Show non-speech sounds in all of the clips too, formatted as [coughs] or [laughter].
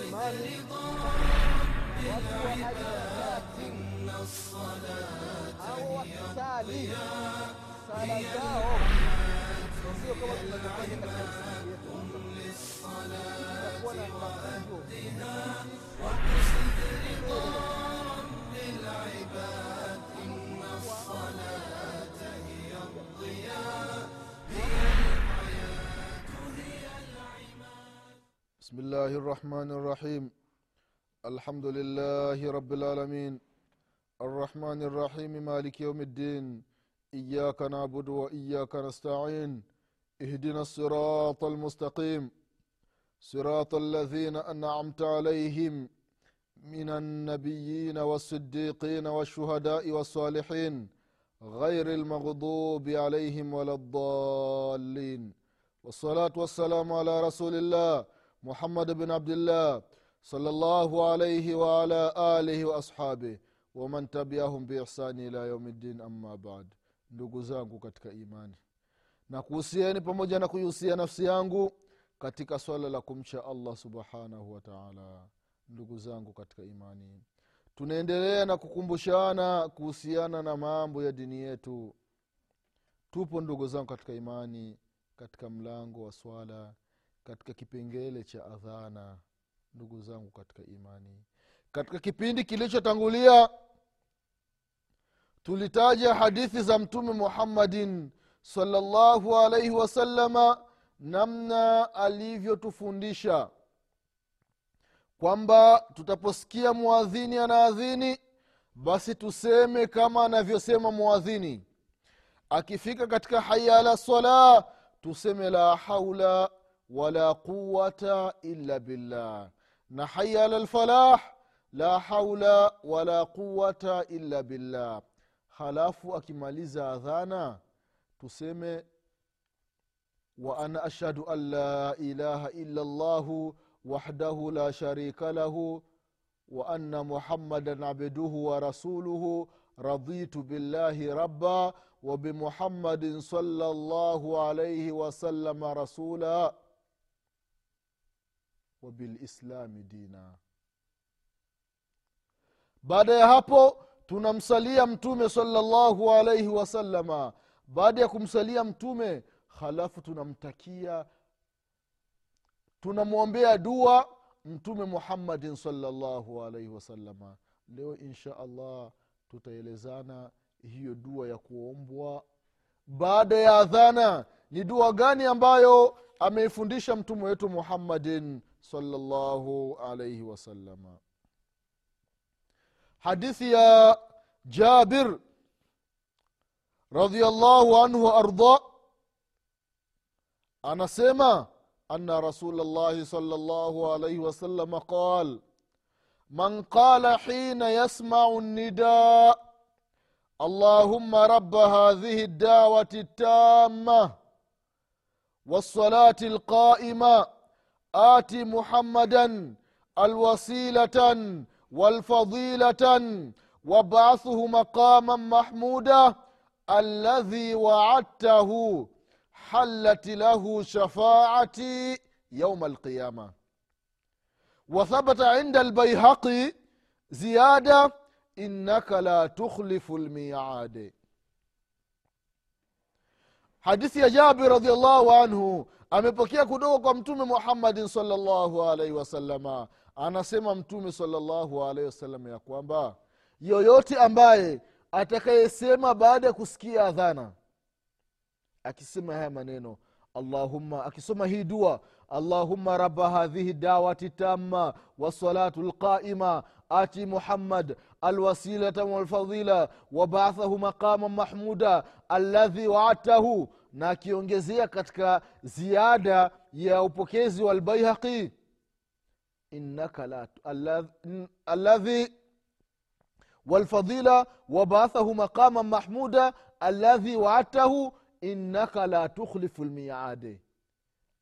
imani watu wa harakati au wakisali sala zao sio kama tunavyofanya katika msikiti yetu itakuwa na mafunzo بسم الله الرحمن الرحيم. الحمد لله رب العالمين. الرحمن الرحيم مالك يوم الدين. إياك نعبد وإياك نستعين. اهدنا الصراط المستقيم. صراط الذين أنعمت عليهم. من النبيين والصديقين والشهداء والصالحين. غير المغضوب عليهم ولا الضالين. والصلاة والسلام على رسول الله. muhammad bn abdillah salllahu alaihi waala alihi waashabih waman tabiahum biihsani ila yaumi ddin amma bad. Ndugu zangu katika imani na kuhusieni pamoja na kuihusia nafsi yangu katika swala la kumcha allah subhanahu wataala ndugu zangu katika imani tunaendelea na kukumbushana kuhusiana na mambo ya dini yetu. Tupo ndugu zangu katika imani katika mlango wa swala katika kipengele cha adhana ndugu zangu katika imani. Katika kipindi kilichotangulia tulitaja hadithi za mtume muhammadin salllahu alaihi wasalama namna alivyotufundisha kwamba tutaposikia mwadhini anaadhini basi tuseme kama anavyosema mwadhini akifika katika haya ala sala tuseme la haula quwata illa billah. Na haya ala lfalah la haula wala quwata illa billah. Halafu akimaliza adhana tuseme wa ana ashhadu an la ilaha illa llahu wahdahu la sharika lahu wa anna muhammadan abduhu wa rasuluhu raditu billahi rabba wa bimuhammadin sala llahu alaihi wasalama rasula wa bilislami dina. Baada ya hapo tunamsalia mtume salllahu alaihi wasalama baada ya kumsalia mtume halafu tunamtakia tunamwombea dua mtume muhammadin salllahu alaihi wasalama leo insha allah tutaelezana hiyo dua ya kuombwa. Baada ya adhana ni dua gani ambayo ameifundisha mtume wetu muhammadin صلى الله عليه وسلم حديث يا جابر رضي الله عنه وارضاه أنا سمع ان رسول الله صلى الله عليه وسلم قال من قال حين يسمع النداء اللهم رب هذه الدعوه التامه والصلاه القائمه آت محمدا الوسيلة والفضيلة وابعثه مقاما محمودا الذي وعدته حلت له شفاعتي يوم القيامة. وثبت عند البيهقي زيادة إنك لا تخلف الميعاد. hadithi ya jabir radiallahu anhu amepokea kutoka kwa mtume muhammadin salllahu alaihi wasalama anasema mtume salllahu alaihi wasalama ya kwamba yoyote ambaye atakayesema baada ya kusikia adhana akisema haya maneno allahumma akisoma hii dua allahumma raba hadhihi dawati tama wasalatu lqaima ati muhammad alwasilata walfadila wabathahu maqama mahmuda alladhi waadtahu na akiongezea katika ziada ya upokezi wa lbaihaqi innaka la alladhi walfadila wabathahu maqama mahmuda alladhi waadtahu innaka la tukhlifu lmiadi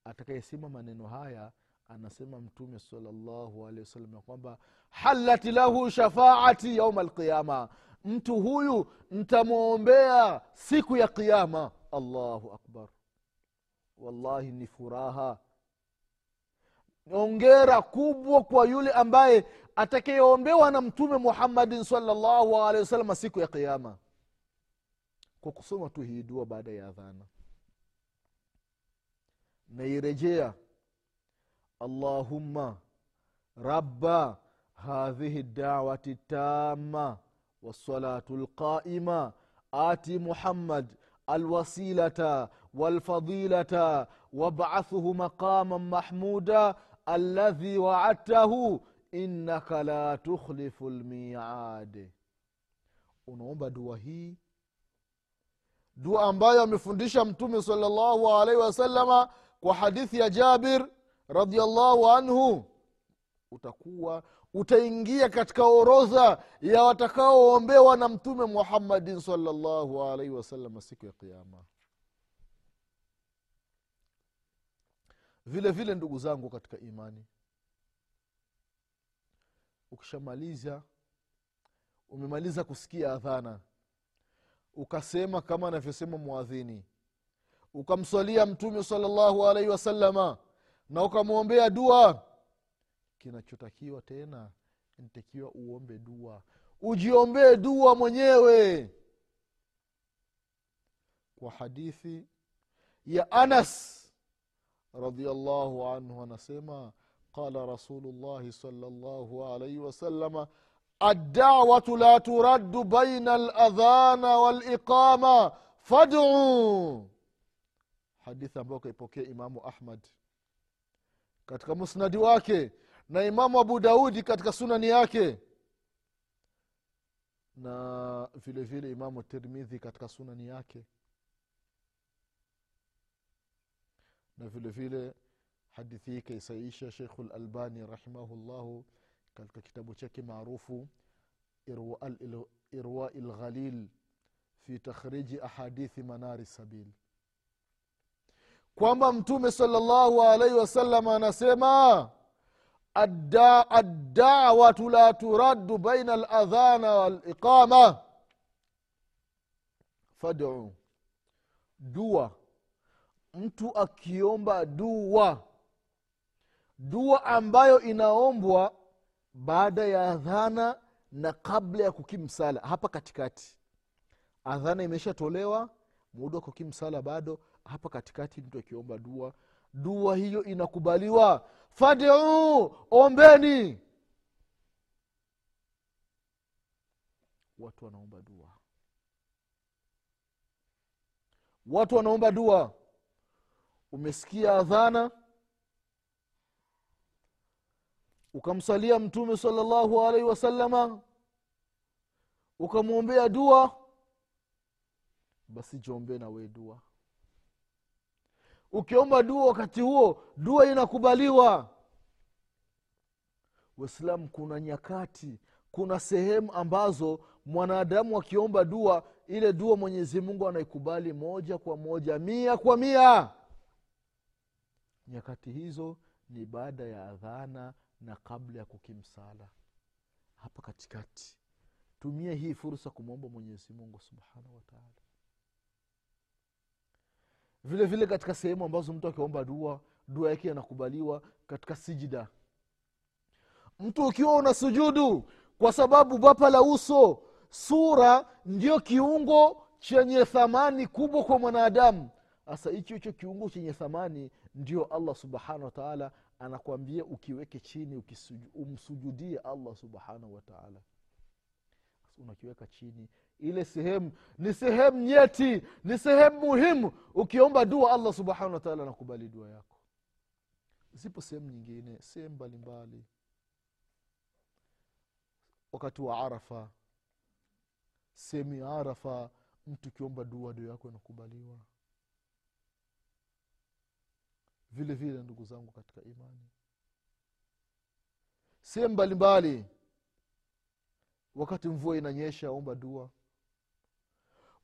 atakayesema maneno haya anasema mtume salllahu alehi wasallam ya kwamba halat lahu shafaati yauma alqiyama. Mtu huyu ntamwombea siku ya qiama allahu akbar. Wallahi ni furaha. Ongera kubwa kwa yule ambaye atakayeombewa na mtume muhammadin salllahu alehi wasalama siku ya qiama kwa kusoma tu hii dua baada ya adhana. Nairejea. Allahumma rabba hadhihi dawati tama wassalatu lqaima ati muhammad alwasilata walfadilata wabcathuhu maqaman mahmuda aladhi waadtahu innaka la tukhlifu lmiad unaomba dua hii? Dua ambayo amefundisha mtume salllahu alaihi wasalama kwa hadithi ya jabir radiallahu anhu. Utakuwa utaingia katika orodha ya watakaoombewa na mtume muhammadin salllahu alaihi wasalama siku ya qiama vile vile ndugu zangu katika imani ukishamaliza umemaliza kusikia adhana ukasema kama anavyosema mwadhini ukamswalia mtume salllahu alaihi wasalama na ukamwombea dua kinachotakiwa tena ntakiwa uombe dua. Ujiombee dua mwenyewe. Kwa hadithi ya anas radiallahu anhu anasema qala rasulullahi salllahu alaihi wasalama addawatu la turaddu baina aladhana waliqama faduu hadithi ambayo kaipokea imamu ahmad katika musnadi wake na imamu abu daudi katika sunani yake. Na vile vile imamu tirmidhi katika sunani yake. Na vile vile hadithi hii kaisaisha sheikhu lalbani rahimahullahu katika kitabu chake maarufu irwai lghalil fi takhriji ahadithi manari sabil. Kwamba mtume salllahu alaihi wasallam anasema addawatu la turaddu baina aladhana waliqama. Faduu dua. Mtu akiomba dua. Dua ambayo inaombwa baada ya adhana na kabla ya kukimsala. Hapa katikati. Adhana imeshatolewa muda wa kukimsala bado hapa katikati mtu akiomba dua dua hiyo inakubaliwa. Fadiu ombeni. Watu wanaomba dua. Watu wanaomba dua. Umesikia adhana? Ukamsalia mtume salllahu alaihi wasalama ukamwombea dua? Basi jiombee na wee dua ukiomba dua wakati huo dua inakubaliwa. Waislamu kuna nyakati kuna sehemu ambazo mwanadamu akiomba dua ile dua mwenyezi mungu anaikubali moja kwa moja mia kwa mia. Nyakati hizo ni baada ya adhana na kabla ya kukimsala. Hapa katikati. Tumia hii fursa kumwomba mwenyezi mungu subhanahu wataala vile vile katika sehemu ambazo mtu akiomba dua dua yake yanakubaliwa katika sijida. Mtu ukiwa una sujudu kwa sababu bapa la uso sura ndio kiungo chenye thamani kubwa kwa mwanadamu. Hasa hicho hicho kiungo chenye thamani ndio allah subhanahu wataala anakwambia ukiweke chini umsujudie allah subhanahu wataala unakiweka chini ile sehemu ni sehemu nyeti ni sehemu muhimu. Ukiomba dua allah subhanahu wataala anakubali dua yako. Zipo sehemu nyingine sehemu mbalimbali. Wakati wa arafa sehemu ya arafa mtu ukiomba dua dua yako inakubaliwa. Vile vile ndugu zangu katika imani. Sehemu mbalimbali. Wakati mvua inanyesha omba dua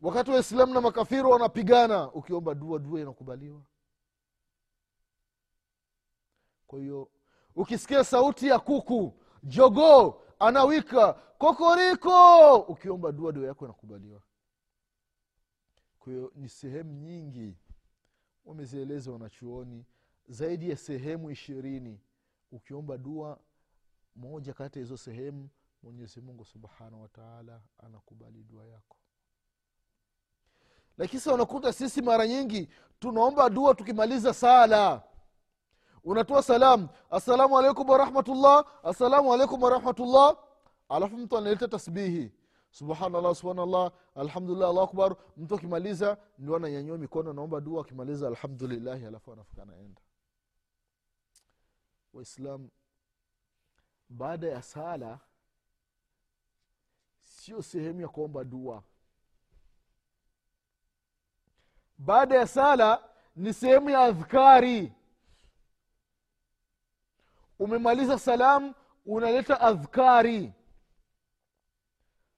wakati waislamu na makafiri wanapigana ukiomba dua dua inakubaliwa. Kwa hiyo ukisikia sauti ya kuku jogoo anawika kokoriko! Ukiomba dua dua yako inakubaliwa. Kwa hiyo ni sehemu nyingi wamezieleza wanachuoni zaidi ya sehemu ishirini. Ukiomba dua moja kati ya hizo sehemu mwenyezi mungu subhanahu wataala anakubali dua yako lakini sa unakuta sisi mara nyingi tunaomba dua tukimaliza sala. Unatoa salam assalamu alaikum warahmatullah assalamu alaikum warahmatullah alafu mtu analeta tasbihi. Subhanallah subhanallah alhamdulillah allahu akbar. Mtu akimaliza ndio ananyanyua mikono anaomba dua akimaliza alhamdulillahi alafu anafika anaenda. Waislam baada ya sala sio sehemu ya kuomba dua baada ya sala ni sehemu ya adhkari umemaliza salam unaleta adhkari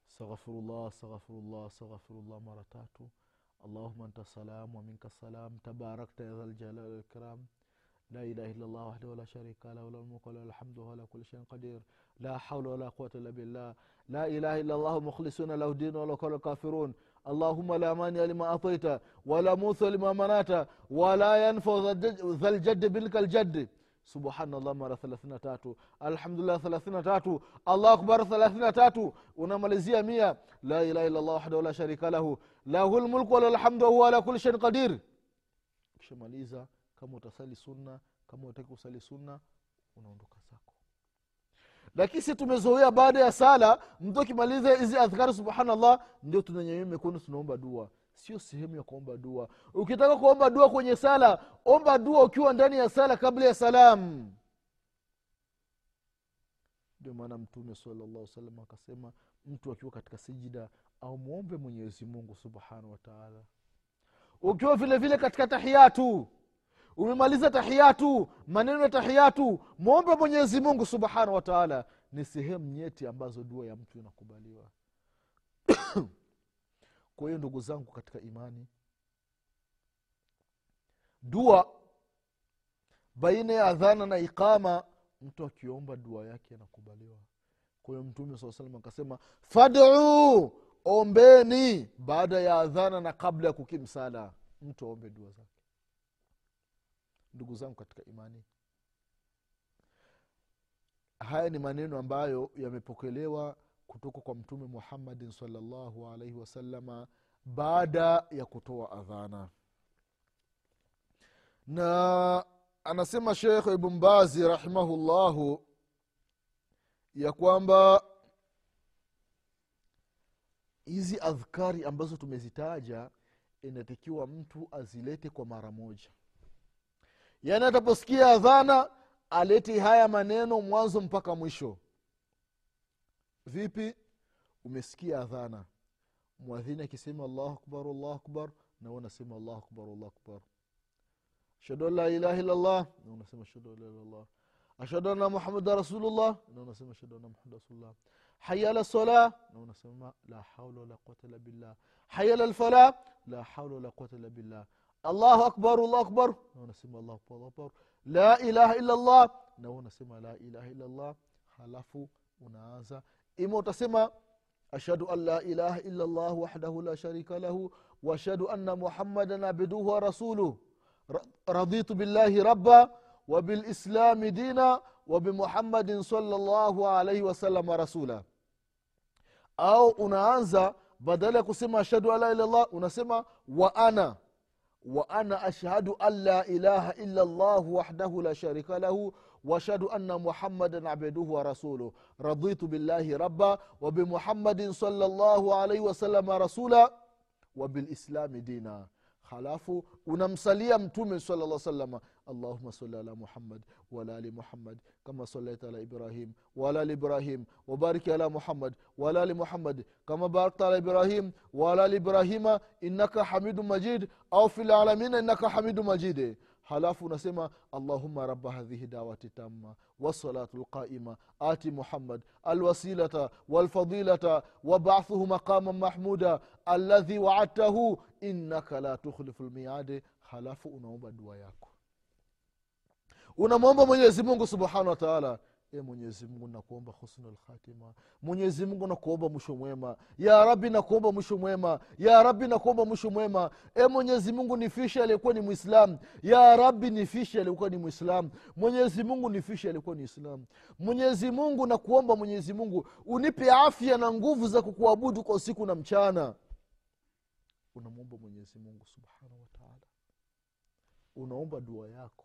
astaghfirullah astaghfirullah astaghfirullah mara tatu allahuma anta salam wa minka salam tabarakta ya dhaljalali walkram لا إله إلا الله وحده ولا شريك له له الملك وله الحمد وهو على كل شيء قدير لا حول ولا قوة إلا بالله لا إله إلا الله مخلصون له الدين ولو كان الكافرون allahuma la mania lima ataita wala musa lima manata wala yanfa dhaljadi bilka ljadi subhanallah mara thelathina tatu. Alhamdulillah thelathina tatu. Allah akbar thelathina tatu. Unamalizia mia. La ilaha illallah wahdahu la sharika lahu. Lahu lmulku walalhamdu wahuwa ala kuli shein qadir. Ukishamaliza kama utasali sunna kama utaki kusali sunna unaondoka zako lakini si tumezoea baada ya sala mtu akimaliza hizi adhkari subhanallah ndio tunanyanyua mikono tunaomba dua. Sio sehemu ya kuomba dua. Ukitaka kuomba dua kwenye sala omba dua ukiwa ndani ya sala kabla ya salam. Ndio maana mtume salllah salam akasema mtu akiwa katika sijida aumwombe mwenyezi mungu subhanahu wataala ukiwa vile vile katika tahiyatu umemaliza tahiyatu maneno ya tahiyatu. Mwombe mwenyezi mungu subhanahu wataala ni sehemu nyeti ambazo dua ya mtu inakubaliwa. [coughs] Kwa hiyo ndugu zangu katika imani dua baina ya adhana na iqama mtu akiomba dua yake anakubaliwa kwa hiyo mtume saa salam akasema faduu ombeni baada ya adhana na kabla ya kukimsala mtu aombe dua zake ndugu zangu katika imani. Haya ni maneno ambayo yamepokelewa kutoka kwa mtume muhammadin salllahu alaihi wasalama baada ya kutoa adhana. Na anasema shekh ibnbazi rahimahullahu ya kwamba hizi adhkari ambazo tumezitaja inatakiwa mtu azilete kwa mara moja yaani ataposikia adhana alete haya maneno mwanzo mpaka mwisho. Vipi? Umesikia adhana. Mwadhini akisema allahu akbar allahu akbar na unasema allahu akbar allahu akbar. Ashhadu an la ilaha illallah na unasema ashhadu an la ilaha illallah. Ashhadu anna muhamada rasulullah na unasema ashhadu anna muhamada rasulullah. Haya ala sala na unasema la haula wala quwata illa billah. Haya ala lfala la haula wala quwata illa billah allahu akbar allahu akbar na unasema allahu akbar allahu akbar la ilaha illa llah na unasema la ilaha illa llah halafu unaanza ima utasema ashhadu an la ilaha illa llah wahdahu la sharika lahu waashhadu anna muhammadan abduhu wa rasuluh raditu billahi rabba وبالإسلام دينا وبمحمد صلى الله عليه وسلم رسولا au unaanza badala ya kusema ashhadu an la ila llah unasema wa ana وأنا أشهد أن لا إله إلا الله وحده لا شريك له وأشهد أن محمدا عبده ورسوله. رضيت بالله ربا وبمحمد صلى الله عليه وسلم رسولا وبالإسلام دينا. halafu unamsalia صلى الله عليه وسلم. Allahuma صل على محمد وعلى ال محمد كما صليت على ابراهيم وعلى ال ابراهيم وبارك على محمد وعلى ال محمد كما باركت على ابراهيم وعلى ال ابراهيم انك حميد مجيد او fi العالمين انك حميد مجيد halafu unasema allahuma raba hadhihi dawati tamma wasalatu lqaima ati muhammad alwasilata walfadilata wabathuhu maqama mahmuda aladhi waadtahu innaka la tukhlifu lmiadi halafu unaomba dua yako unamwomba mwenyezi mungu subhanahu wataala e mwenyezi mungu nakuomba husnul khatima. Mwenyezi mungu nakuomba mwisho mwema. Ya rabi nakuomba mwisho mwema. Ya rabi nakuomba mwisho mwema. E mwenyezi mungu nifishe aliyekuwa ni mwislam ya rabi nifishe aliyekuwa ni mwislam mwenyezi mungu nifishe aliyekuwa ni islam. Mwenyezi mungu nakuomba mwenyezi mungu unipe afya na nguvu za kukuabudu kwa usiku na mchana. Unamwomba mwenyezi mungu subhanahu wataala unaomba dua yako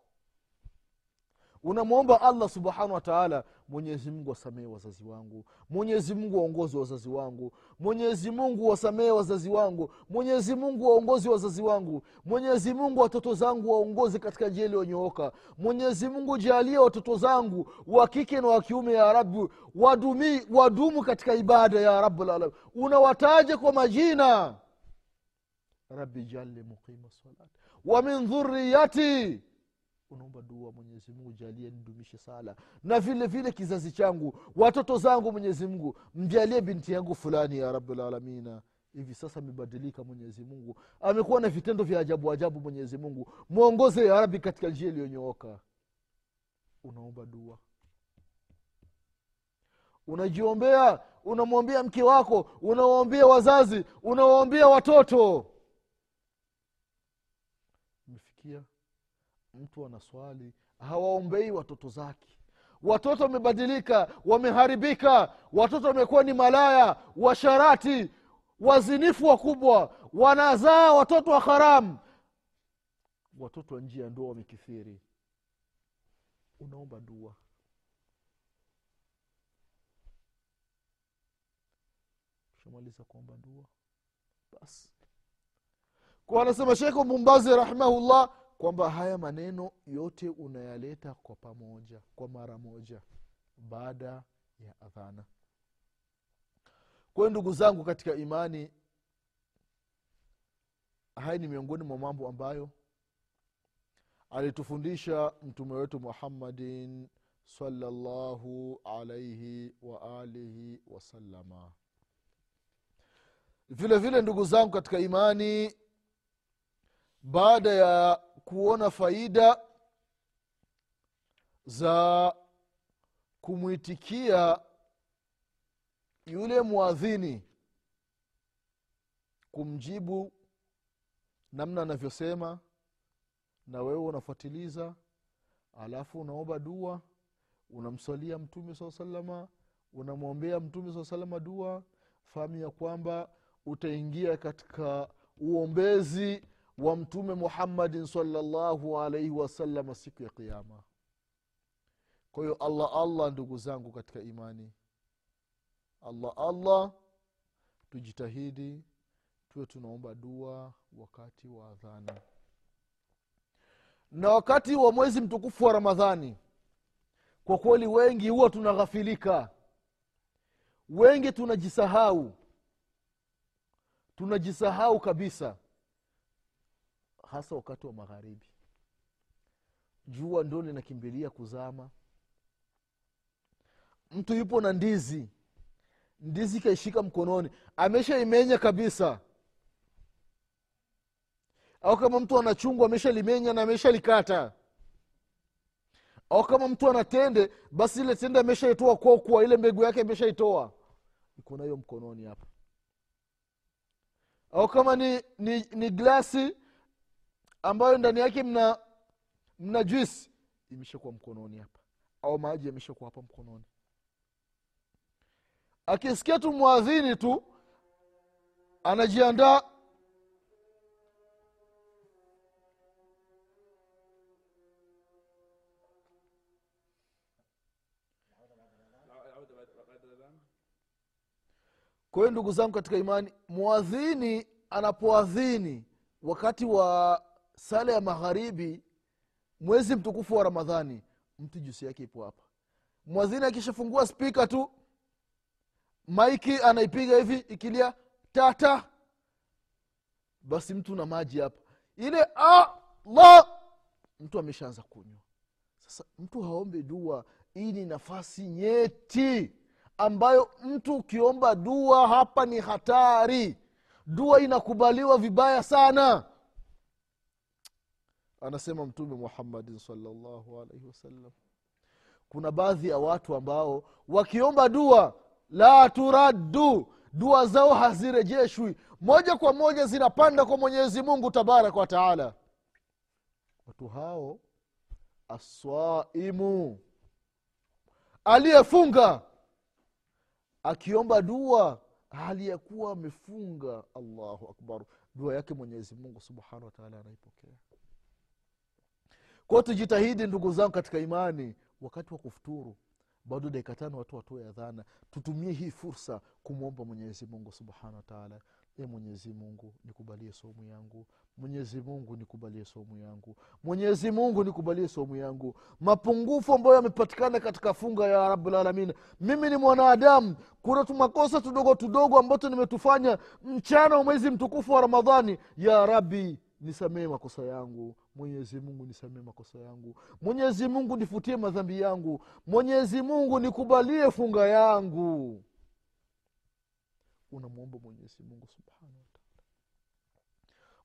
unamwomba allah subhanahu wataala mwenyezi mungu wasamehe wazazi wangu mwenyezi mungu waongozi wazazi wangu mwenyezi mungu wasamehe wazazi wangu mwenyezi mungu waongozi wazazi wangu mwenyezi mungu watoto zangu waongozi katika njia iliyonyooka mwenyezi mungu jaalie watoto zangu wa kike na wa kiume ya rabi wadumi, wadumu katika ibada ya rabulalamin unawataja kwa majina? Rabi jali muqima salat wa min dhuriyati unaomba dua mwenyezi mungu jalie nidumishe sala. Na vile vile kizazi changu watoto zangu mwenyezi mungu mjalie binti yangu fulani ya rabulalamina hivi sasa amebadilika mwenyezi mungu. Amekuwa na vitendo vya ajabu ajabu mwenyezi mungu. Mwongoze ya rabi katika njia iliyonyooka. Unaomba dua. Unajiombea unamwombea mke wako unawaombea wazazi unawaombea watoto. Imefikia mtu anaswali hawaombei watoto zake. Watoto wamebadilika wameharibika watoto wamekuwa ni malaya washarati wazinifu wakubwa wanazaa watoto wa haramu. Watoto wa njia ya ndoa wamekithiri. Unaomba dua. Shamaliza kuomba dua. Basi. Kwa anasema shekhu mumbazi rahimahullah kwamba haya maneno yote unayaleta kwa pamoja kwa mara moja baada ya adhana. Kwayo ndugu zangu katika imani haya ni miongoni mwa mambo ambayo alitufundisha mtume wetu muhammadin salallahu alaihi waalihi wasalama vile vile ndugu zangu katika imani baada ya kuona faida za kumwitikia yule mwadhini kumjibu namna anavyosema na wewe unafuatiliza alafu unaomba dua unamswalia mtume saa salama unamwombea mtume saa salama dua fahamu ya kwamba utaingia katika uombezi wa mtume muhammadin salllahu alaihi wasalama siku ya qiama kwa hiyo allah allah ndugu zangu katika imani. Allah allah tujitahidi tuwe tunaomba dua wakati wa adhana. Na wakati wa mwezi mtukufu wa ramadhani kwa kweli wengi huwa tunaghafilika. Wengi tunajisahau. Tunajisahau kabisa hasa wakati wa magharibi. Jua ndo linakimbilia kuzama. Mtu yupo na ndizi. Ndizi kaishika mkononi. Ameshaimenya kabisa. Au kama mtu ana chungu ameshalimenya na ameshalikata. Au kama mtu ana tende basi ile tende ameshaitoa kokwa ile mbegu yake ameshaitoa. Iko nayo mkononi hapa. Au kama ni, ni, ni glasi ambayo ndani yake mna mna juisi imeshakuwa mkononi hapa. Au maji yameshakuwa hapa mkononi. Akisikia tu mwadhini tu anajiandaa. Kwa hiyo ndugu zangu katika imani mwadhini anapoadhini wakati wa sala ya magharibi mwezi mtukufu wa ramadhani mtu jusi yake ipo hapa. Mwadhini akishafungua spika tu maiki anaipiga hivi ikilia tata. Basi mtu na maji hapa. Ile allah mtu ameshaanza kunywa. Sasa mtu haombe dua hii ni nafasi nyeti ambayo mtu ukiomba dua hapa ni hatari. Dua inakubaliwa vibaya sana anasema mtume muhammadin salllahu alaihi wasallam. Kuna baadhi ya watu ambao wakiomba dua la turaddu dua zao hazirejeshwi. Moja kwa moja zinapanda kwa mwenyezi mungu tabaraka wa taala. Watu hao aswaimu aliyefunga. Akiomba dua hali ya kuwa amefunga allahu akbar. Dua yake mwenyezi mungu subhanahu wataala anaipokea kwao tujitahidi ndugu zangu katika imani wakati wa kufuturu bado dakika tano watu watoe adhana. Tutumie hii fursa kumwomba mwenyezi mungu subhanahu wataala e mwenyezi mungu nikubalie somu yangu. Mwenyezi mungu nikubalie somu yangu. Mwenyezi mungu nikubalie somu yangu. Mapungufu ambayo yamepatikana katika funga ya rabulalamin mimi ni mwanadamu. Kuna tumakosa tudogo tudogo ambacho nimetufanya mchana wa mwezi mtukufu wa ramadhani. Ya rabi nisamee makosa yangu mwenyezi mungu nisamee makosa yangu. Mwenyezi mungu nifutie madhambi yangu. Mwenyezi mungu nikubalie funga yangu. Unamwomba mwenyezi mungu subhanahu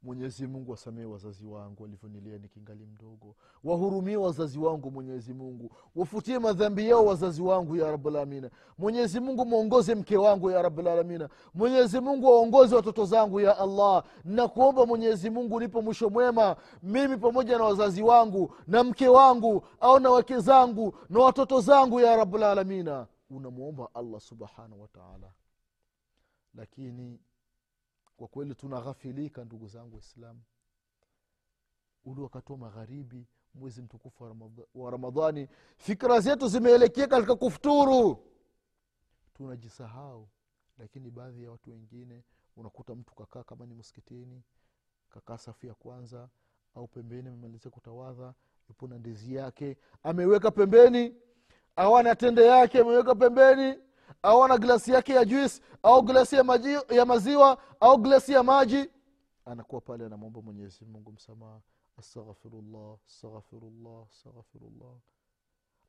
mwenyezi mungu wasamee wazazi wangu walivyonilia nikingali mdogo. Wahurumie wazazi wangu mwenyezi mungu. Wafutie madhambi yao wazazi wangu ya rabulamina mwenyezi mungu mwongoze mke wangu ya rabulamina mwenyezi mungu waongoze watoto zangu ya allah. Na kuomba mwenyezi mungu nipo mwisho mwema. Mimi pamoja na wazazi wangu na mke wangu au na wake zangu na watoto zangu ya rabulamina unamwomba allah subhanahu wataala lakini kwa kweli tunaghafilika ndugu zangu waislamu. Ule wakati wa magharibi mwezi mtukufu wa Ramadha- ramadhani fikira zetu zimeelekea katika kufuturu. Tunajisahau lakini baadhi ya watu wengine unakuta mtu kakaa kama ni msikitini kakaa safu ya kwanza au pembeni amemalizia kutawadha yupo na ndizi yake ameweka pembeni au ana tende yake ameweka pembeni au ana glasi yake ya juis au glasi ya, maji, ya maziwa au glasi ya maji. Anakuwa pale anamwomba mwenyezi mungu msamaha. Astaghfirullah astaghfirullah astaghfirullah.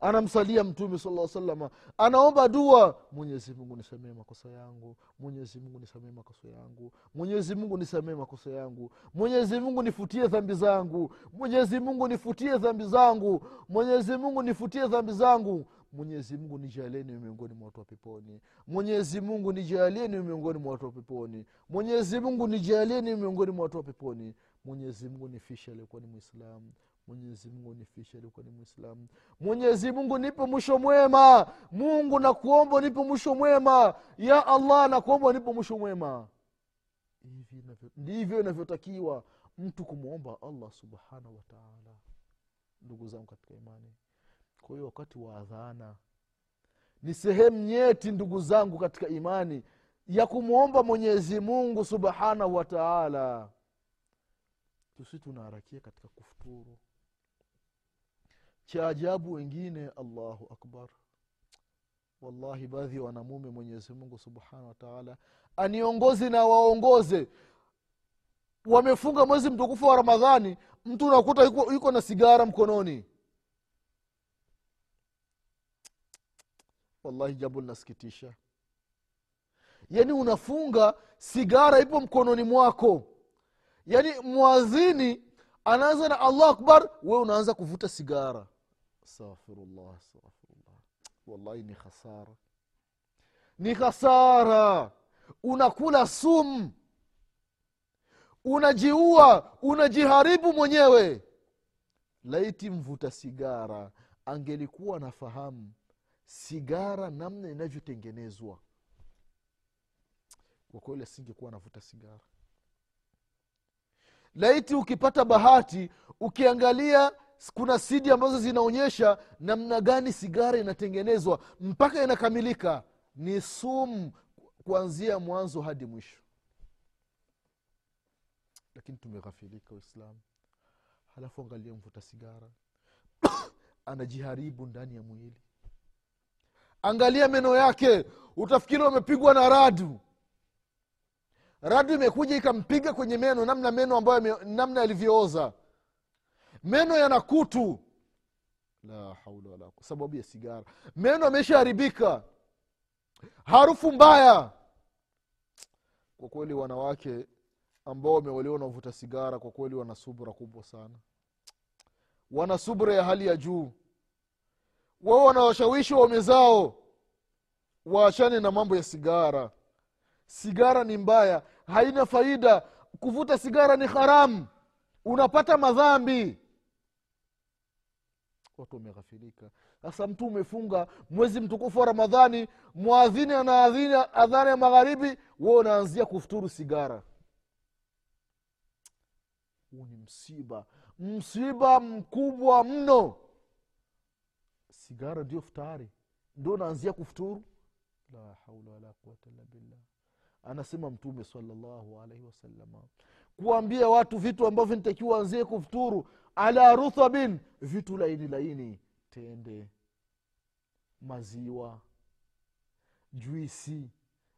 Anamsalia mtume sala salama anaomba dua. Mwenyezi mungu nisamee makosa yangu. Mwenyezi mungu nisamee makosa yangu. Mwenyezi mungu nisamee makosa yangu. Mwenyezi mungu nifutie dhambi zangu. Mwenyezi mungu nifutie dhambi zangu. Mwenyezi mungu nifutie dhambi zangu mwenyezi mungu nijalieni miongoni mwa watu wa peponi. Mwenyezi mungu nijalieni miongoni mwa watu wa peponi. Mwenyezi mungu nijalieni miongoni mwa watu wa peponi. Mwenyezi mungu nifishe aliyekuwa ni mwislamu mwenyezi mungu nifishe aliyekuwa ni mwislamu mwenyezi mungu nipe mwisho mwema. Mungu nakuomba nipe mwisho mwema. Ya allah nakuomba nipe mwisho mwema. Ndivyo inavyotakiwa. Mtu kumwomba allah subhanahu wataala ndugu zangu katika imani kwa hiyo wakati wa adhana ni sehemu nyeti ndugu zangu katika imani ya kumwomba mwenyezi mungu subhanahu wa taala. Tusi tunaharakia katika kufuturu. Cha ajabu wengine allahu akbar. Wallahi baadhi ya wanamume mwenyezi mungu subhanahu wataala aniongozi na waongoze. Wamefunga mwezi mtukufu wa ramadhani mtu unakuta yuko, na sigara mkononi wallahi jambo linasikitisha. Yaani unafunga sigara ipo mkononi mwako. Yaani mwazini anaanza na allah akbar we unaanza kuvuta sigara. Astaghfirullah astaghfirullah. Wallahi ni khasara. Ni khasara. Unakula sumu unajiua unajiharibu mwenyewe. Laiti mvuta sigara angelikuwa anafahamu sigara namna inavyotengenezwa. Kwa kweli asingekuwa anavuta sigara. Laiti ukipata bahati ukiangalia kuna sidi ambazo zinaonyesha namna gani sigara inatengenezwa mpaka inakamilika ni sumu kuanzia mwanzo hadi mwisho. Lakini tumeghafilika waislamu halafu angalia mvuta sigara. [coughs] Anajiharibu ndani ya mwili angalia meno yake. Utafikiri wamepigwa na radu. Radu imekuja ikampiga kwenye meno namna meno ambayo namna yalivyooza. Meno yana kutu. La haula wala kwa sababu ya sigara. Meno ameshaharibika harufu mbaya. Kwa kweli wanawake ambao wameolewa wanavuta sigara kwa kweli wana subra kubwa sana. Wana subra ya hali ya juu wao wanawashawishi waume zao waachane na mambo ya sigara. Sigara ni mbaya haina faida. Kuvuta sigara ni haramu unapata madhambi. Watu wameghafilika. Sasa mtu umefunga mwezi mtukufu wa ramadhani mwadhini anaadhini adhana ya magharibi we unaanzia kufuturu sigara. Huu ni msiba. Msiba mkubwa mno sigara ndio futari. Ndio naanzia kufuturu. La haula wala quwata illa billah. Anasema mtume salllahu alaihi wasalama kuambia watu vitu ambavyo nitakiwa anzie kufuturu ala ruthabin vitu laini laini tende maziwa juisi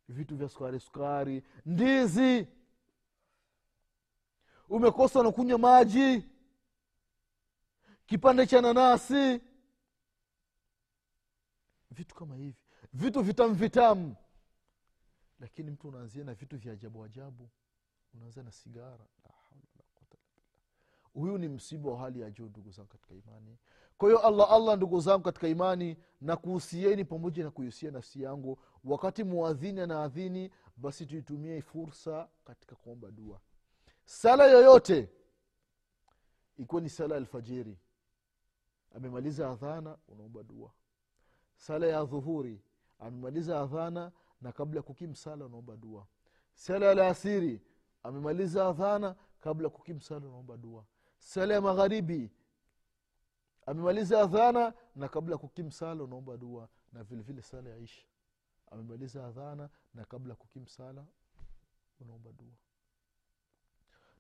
vitu vya sukari sukari ndizi. Umekosa nakunywa maji. Kipande cha nanasi vitu kama hivi. Vitu vitamu vitamu. Lakini mtu unaanzia na vitu vya ajabu ajabu. Unaanzia na sigara. Huyu ni msiba wa hali ya juu ndugu zangu katika imani. Kwa hiyo allah allah ndugu zangu katika imani na kuhusieni pamoja na kuihusia nafsi yangu. Wakati muadhini anaadhini basi tuitumie fursa katika kuomba dua. Sala yoyote ikiwa ni sala alfajiri. Amemaliza adhana unaomba dua sala ya dhuhuri amemaliza adhana na kabla ya kukim unaomba dua. Sala ya laasiri amemaliza adhana kabla ya kukim unaomba dua. Sala ya magharibi amemaliza adhana na kabla ya kukim unaomba dua. Na vile sala ya isha amemaliza adhana na kabla ya kukim unaomba dua.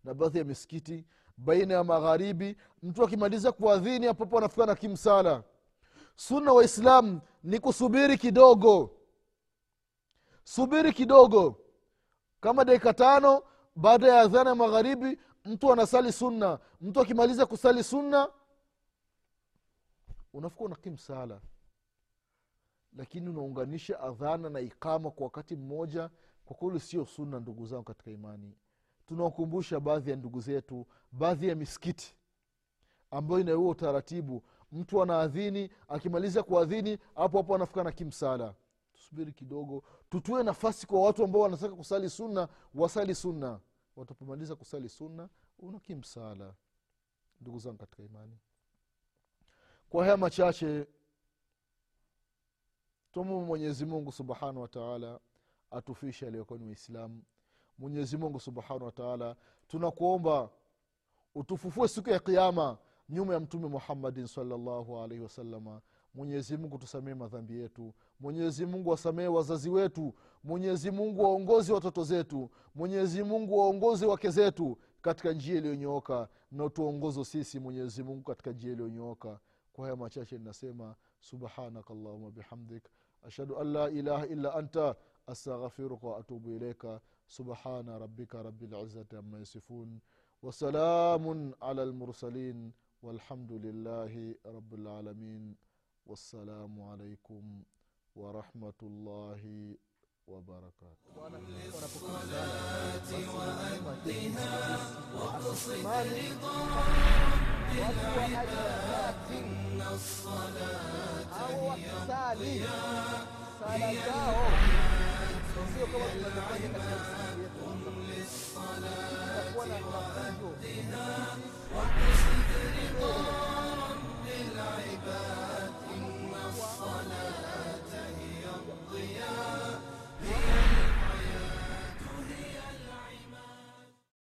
Na baadhi ya misikiti baina ya magharibi mtu akimaliza kuadhini hapopo anafika na kimsala sunna waislamu ni kusubiri kidogo. Subiri kidogo. Kama dakika tano baada ya adhana ya magharibi mtu anasali sunna. Mtu akimaliza kusali sunna unafuka unakim sala lakini unaunganisha adhana na ikama kwa wakati mmoja kwa kweli sio sunna ndugu zangu katika imani. Tunawakumbusha baadhi ya ndugu zetu baadhi ya misikiti ambayo inaua utaratibu mtu anaadhini akimaliza kuadhini hapo hapo anafuka na kimsala. Tusubiri kidogo tutue nafasi kwa watu ambao wanataka kusali sunna wasali sunna. Watapomaliza kusali sunna una kimsala. Ndugu zangu katika imani. Kwa haya machache tumumu mwenyezi mungu subhanahu wataala atufishe aliyokuwa ni waislamu mwenyezi mungu subhanahu wataala tunakuomba utufufue siku ya kiama nyuma ya mtume muhammadin salllahu alaihi wasalama mwenyezi mungu madhambi yetu mwenyezimungu wasamehe wazazi wetu mwenyezimungu waongozi watoto zetu mwenyezimungu waongozi wake zetu katika njia iliyonyooka na utuongozo sisi mwenyezimungu katika njia iliyonyooka. Kwa haya machache ninasema subhanaka llahuma bihamdik ashhadu an la ilaha illa anta astaghfiruka waatubu ilaika subhana rabika rabilizati ama yasifun wasalamun ala lmursalin والحمد لله رب العالمين والسلام عليكم ورحمة الله وبركاته للصلاة وأدها واقصد رضا العباد إن الصلاة هي الضياء هي العباد قم للصلاة وأدها واقصد رب العباد.